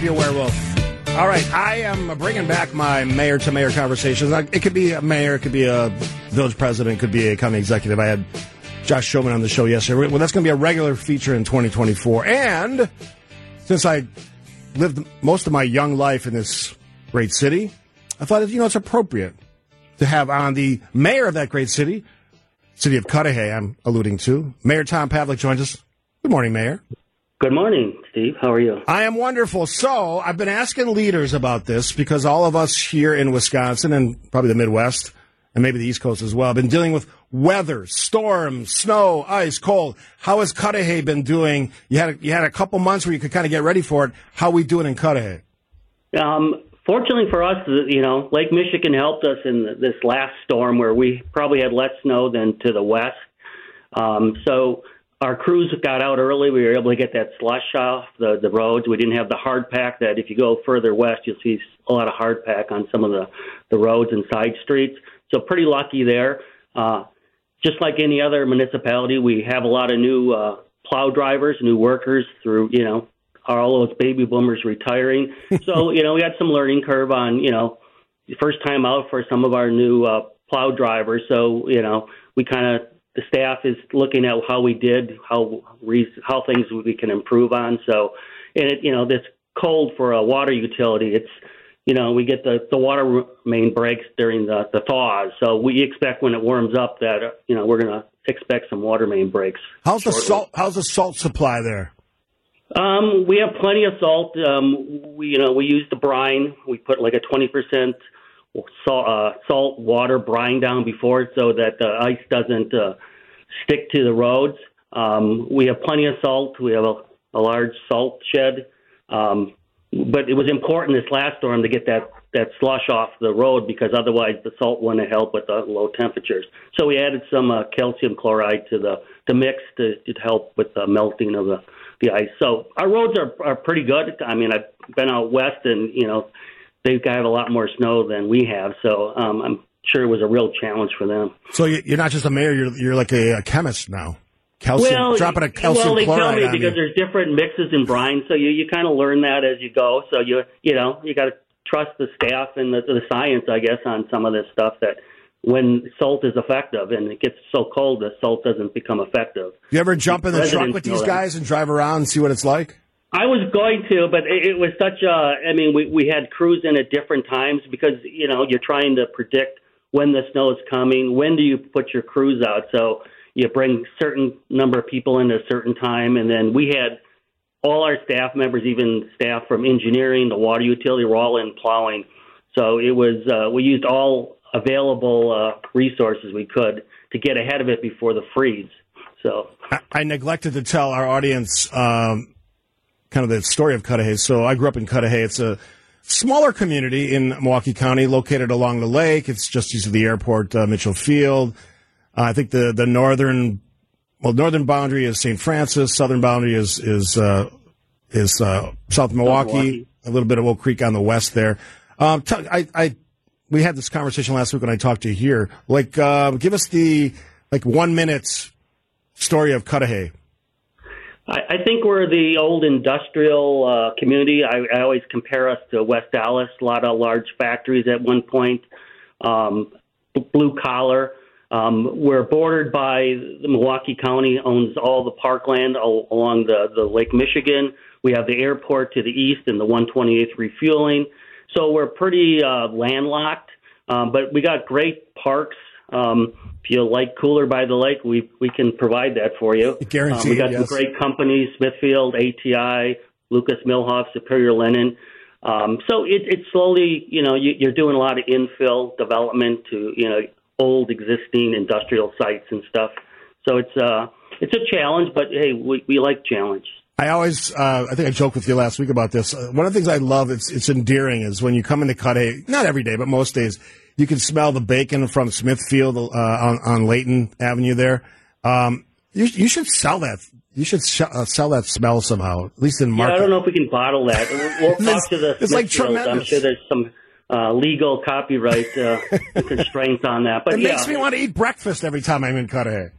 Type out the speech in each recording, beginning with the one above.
Be a werewolf. All right, I am bringing back my mayor to mayor conversations. It could be a mayor, it could be a village president, it could be a county executive. I had Josh Schoemann on the show yesterday. Well, that's going to be a regular feature in 2024. And since I lived most of my young life in this great city, I thought, you know, it's appropriate to have on the mayor of that great city, city of Cudahy, I'm alluding to. Mayor Tom Pavlic joins us. Good morning, Mayor. Good morning, Steve. How are you? I am wonderful. So I've been asking leaders about this because all of us here in Wisconsin and probably the Midwest and maybe the East Coast as well have been dealing with weather, storms, snow, ice, cold. How has Cudahy been doing? You had a, you had a couple months where you could kind of get ready for it. How are we doing in Cudahy? Um, fortunately for us, you know, Lake Michigan helped us in this last storm where we probably had less snow than to the west. Um, so our crews got out early. We were able to get that slush off the, the roads. We didn't have the hard pack that if you go further west, you'll see a lot of hard pack on some of the, the roads and side streets. So pretty lucky there. Uh, just like any other municipality, we have a lot of new uh, plow drivers, new workers through, you know, all those baby boomers retiring. so, you know, we had some learning curve on, you know, first time out for some of our new uh, plow drivers. So, you know, we kind of the staff is looking at how we did, how how things we can improve on. So, and it, you know, this cold for a water utility, it's you know, we get the the water main breaks during the the thaws. So we expect when it warms up that you know we're going to expect some water main breaks. How's shortly. the salt? How's the salt supply there? Um, we have plenty of salt. Um, we you know we use the brine. We put like a twenty percent salt, uh, salt water brine down before so that the ice doesn't uh, stick to the roads. Um, we have plenty of salt. We have a, a large salt shed. Um, but it was important this last storm to get that, that slush off the road because otherwise the salt wouldn't help with the low temperatures. So we added some uh, calcium chloride to the, the mix to, to help with the melting of the, the ice. So our roads are, are pretty good. I mean, I've been out west and, you know, they've got a lot more snow than we have. So um, I'm sure it was a real challenge for them. So you're not just a mayor; you're you're like a, a chemist now. Calcium, well, dropping a calcium well, they tell me because you. there's different mixes in brine, so you you kind of learn that as you go. So you you know you got to trust the staff and the, the science, I guess, on some of this stuff that when salt is effective and it gets so cold the salt doesn't become effective. You ever jump in the truck with these guys and drive around and see what it's like? I was going to, but it, it was such a. I mean, we we had crews in at different times because you know you're trying to predict when the snow is coming. When do you put your crews out? So you bring certain number of people in at a certain time, and then we had all our staff members, even staff from engineering, the water utility, were all in plowing. So it was uh, we used all available uh, resources we could to get ahead of it before the freeze. So I, I neglected to tell our audience um, kind of the story of Cudahy. So I grew up in Cudahy. It's a smaller community in Milwaukee County, located along the lake. It's just east of the airport, uh, Mitchell Field. Uh, I think the the northern well northern boundary is St. Francis. Southern boundary is is uh, is uh, South Milwaukee, Milwaukee, A little bit of Oak Creek on the west there. Um, t- I, I we had this conversation last week when I talked to you here. Like, uh, give us the like one minute story of Cudahy. I, I think we're the old industrial uh, community. I, I always compare us to West Allis. A lot of large factories at one point, um, blue collar. Um, we're bordered by the Milwaukee County owns all the parkland along the, the Lake Michigan. We have the airport to the east and the 128th refueling. So we're pretty uh, landlocked, um, but we got great parks um, if you like cooler by the lake, we we can provide that for you. Guaranteed. Um, we got yes. some great companies: Smithfield, ATI, Lucas Milhaupt, Superior Linen. Um, so it, it's slowly, you know, you, you're doing a lot of infill development to you know old existing industrial sites and stuff. So it's uh it's a challenge, but hey, we, we like challenge. I always, uh, I think I joked with you last week about this. Uh, one of the things I love, it's it's endearing, is when you come into Cudahy, not every day, but most days, you can smell the bacon from Smithfield uh, on, on Layton Avenue there. Um, you, you should sell that. You should sh- uh, sell that smell somehow, at least in market. Yeah, I don't know if we can bottle that. We'll, we'll talk to the it's like tremendous. I'm sure there's some uh, legal copyright uh, constraints on that. But it yeah, makes me want to eat breakfast every time I'm in Cudahy.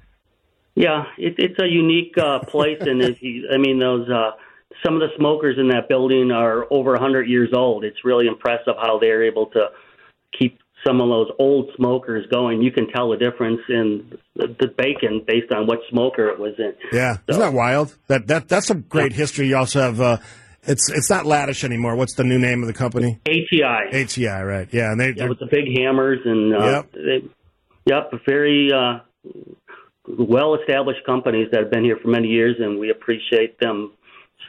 Yeah, it, it's a unique uh, place, and if you, I mean those uh, some of the smokers in that building are over 100 years old. It's really impressive how they're able to keep some of those old smokers going. You can tell the difference in the, the bacon based on what smoker it was in. Yeah, so, isn't that wild? That that that's a great yeah. history. You also have. Uh, it's it's not Ladish anymore. What's the new name of the company? ATI. ATI, right? Yeah, and they yeah, with the big hammers and uh, yep, they, yep, very uh, well established companies that have been here for many years, and we appreciate them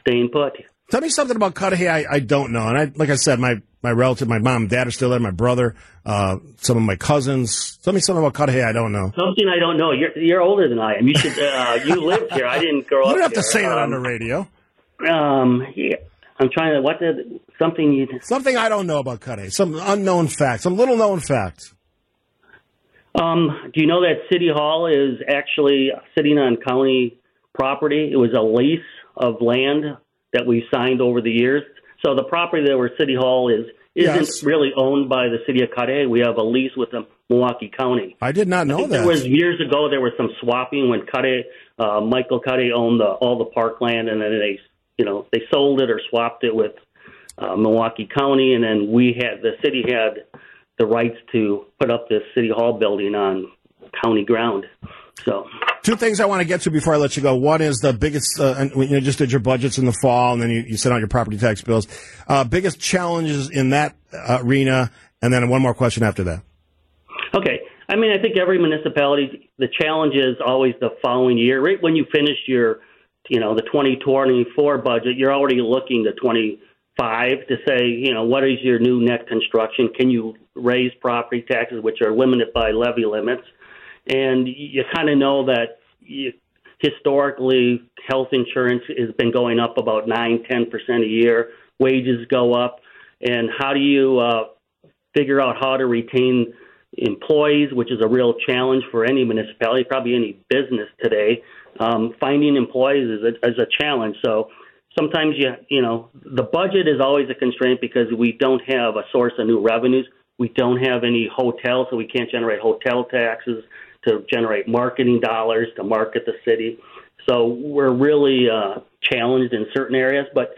staying put. Tell me something about Cudahy I, I don't know. And I, like I said, my, my relative, my mom and dad are still there, my brother, uh, some of my cousins. Tell me something about Cudahy I don't know. Something I don't know. You're, you're older than I am. You should, uh, you lived here. I didn't grow up You don't have here. to say that on the um, radio. Um, yeah. I'm trying to, what did, something you. Something I don't know about Cudahy. Some unknown fact, some little known fact. Um, do you know that City Hall is actually sitting on county property? It was a lease of land that we've signed over the years. So the property that where City Hall is isn't yes. really owned by the city of Cudahy. We have a lease with the Milwaukee County. I did not know that. There was years ago there was some swapping when Cudahy, uh, Michael Cudahy owned the, all the parkland, and then they, you know, they sold it or swapped it with uh, Milwaukee County, and then we had the city had the rights to put up this city hall building on county ground. So, two things I want to get to before I let you go. One is the biggest. Uh, you just did your budgets in the fall, and then you, you sent out your property tax bills. Uh, biggest challenges in that uh, arena, and then one more question after that. Okay. I mean, I think every municipality, the challenge is always the following year. Right when you finish your, you know, the 2024 budget, you're already looking to 25 to say, you know, what is your new net construction? Can you raise property taxes, which are limited by levy limits? And you kind of know that you, historically health insurance has been going up about nine, ten percent a year. Wages go up, and how do you uh, figure out how to retain employees, which is a real challenge for any municipality, probably any business today. Um, finding employees is a, is a challenge. So sometimes you you know the budget is always a constraint because we don't have a source of new revenues. We don't have any hotels, so we can't generate hotel taxes to generate marketing dollars to market the city. So we're really uh, challenged in certain areas, but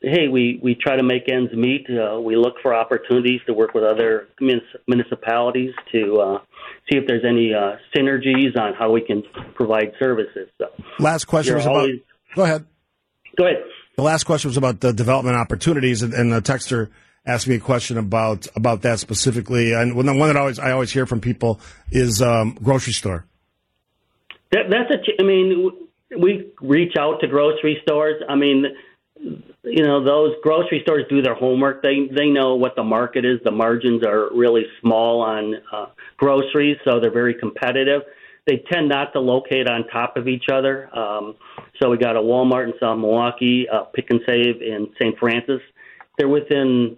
hey, we, we try to make ends meet. Uh, we look for opportunities to work with other municipalities to uh, see if there's any uh, synergies on how we can provide services. So, last question was always, about. Go ahead. Go ahead. The last question was about the development opportunities, and, and the texter asked me a question about about that specifically. And one, that I always I always hear from people is um, grocery store. That, that's a. I mean, we reach out to grocery stores. I mean, you know, those grocery stores do their homework. They they know what the market is. The margins are really small on uh, groceries, so they're very competitive. They tend not to locate on top of each other. Um, so we got a Walmart in South Milwaukee, uh, Pick and Save in St. Francis. They're within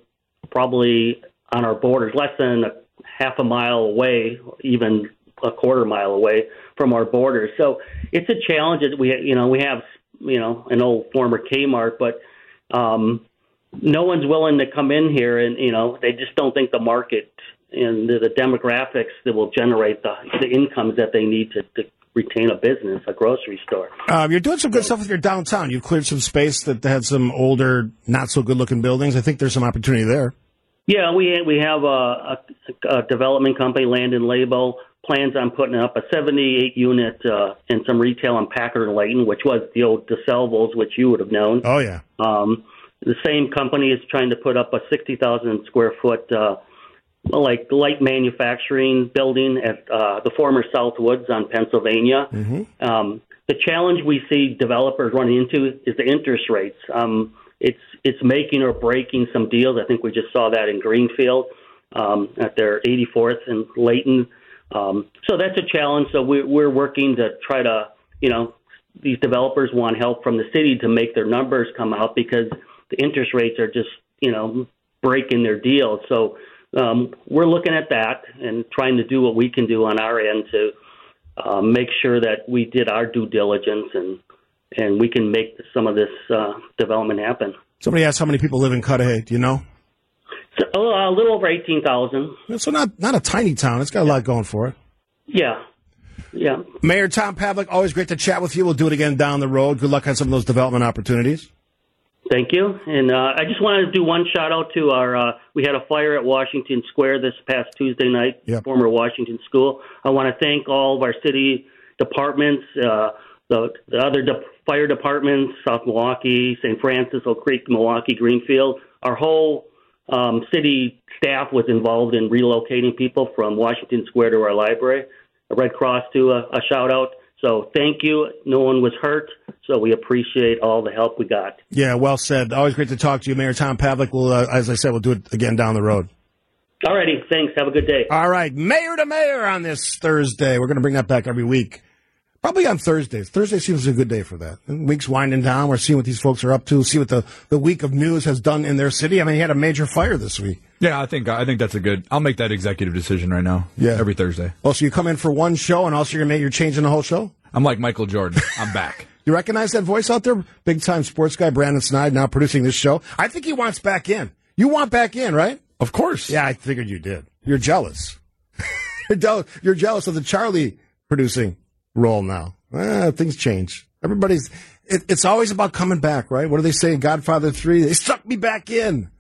probably on our borders, less than a half a mile away, even a quarter mile away from our borders. So it's a challenge that we, you know, we have, you know, an old former Kmart, but um, no one's willing to come in here, and you know, they just don't think the market and the, the demographics that will generate the the incomes that they need to, to retain a business, a grocery store. Um, you're doing some good stuff with your downtown. You've cleared some space that had some older, not so good looking buildings. I think there's some opportunity there. Yeah, we we have a, a, a development company, Land and Label, plans on putting up a 78 unit uh, and some retail in Packard and Layton, which was the old DeSalvos, which you would have known. Oh yeah. Um, the same company is trying to put up a 60,000 square foot uh, like light manufacturing building at uh, the former Southwoods on Pennsylvania. Mm-hmm. Um, the challenge we see developers running into is the interest rates. Um, it's it's making or breaking some deals. I think we just saw that in Greenfield um, at their 84th and Layton. Um, so that's a challenge. So we're, we're working to try to, you know, these developers want help from the city to make their numbers come out because the interest rates are just, you know, breaking their deals. So um, we're looking at that and trying to do what we can do on our end to uh, make sure that we did our due diligence and and we can make some of this uh, development happen. Somebody asked how many people live in Cudahy. Do you know? So, uh, a little over eighteen thousand. So not not a tiny town. It's got a lot going for it. Yeah. Yeah. Mayor Tom Pavlic, always great to chat with you. We'll do it again down the road. Good luck on some of those development opportunities. Thank you. And uh, I just wanted to do one shout out to our. Uh, we had a fire at Washington Square this past Tuesday night, Yep. former Washington School. I want to thank all of our city departments, uh, the, the other de- fire departments, South Milwaukee, St. Francis, Oak Creek, Milwaukee, Greenfield. Our whole um, city staff was involved in relocating people from Washington Square to our library. The Red Cross, too, a, a shout out. So thank you. No one was hurt, so we appreciate all the help we got. Yeah, well said. Always great to talk to you, Mayor Tom Pavlic. Will, uh, as I said, we'll do it again down the road. All righty. thanks. Have a good day. All right, mayor to mayor on this Thursday. We're going to bring that back every week. Probably on Thursdays. Thursday seems a good day for that. And week's winding down. We're seeing what these folks are up to. See what the, the week of news has done in their city. I mean, he had a major fire this week. Yeah, I think I think that's a good. I'll make that executive decision right now. Yeah. every Thursday. Oh, so you come in for one show, and also you're gonna make, your change in the whole show. I'm like Michael Jordan. I'm back. You recognize that voice out there? Big time sports guy Brandon Snide now producing this show. I think he wants back in. You want back in, right? Of course. Yeah, I figured you did. You're jealous. you're, jealous. you're jealous of the Charlie producing role now. Eh, things change. Everybody's. It, it's always about coming back, right? What do they say in Godfather Three? They sucked me back in.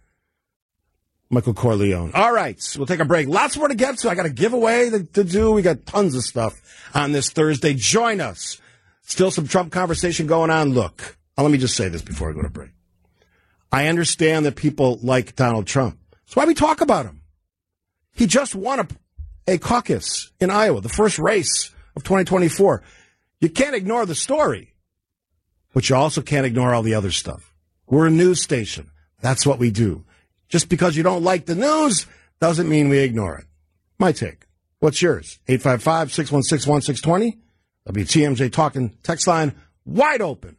Michael Corleone. All right, we'll take a break. Lots more to get to. I got a giveaway to, to do. We got tons of stuff on this Thursday. Join us. Still some Trump conversation going on. Look, uh, let me just say this before I go to break. I understand that people like Donald Trump. That's why we talk about him. He just won a, a caucus in Iowa, the first race of 2024. You can't ignore the story, but you also can't ignore all the other stuff. We're a news station. That's what we do. Just because you don't like the news doesn't mean we ignore it. My take. What's yours? 855 616 1620. WTMJ talking text line wide open.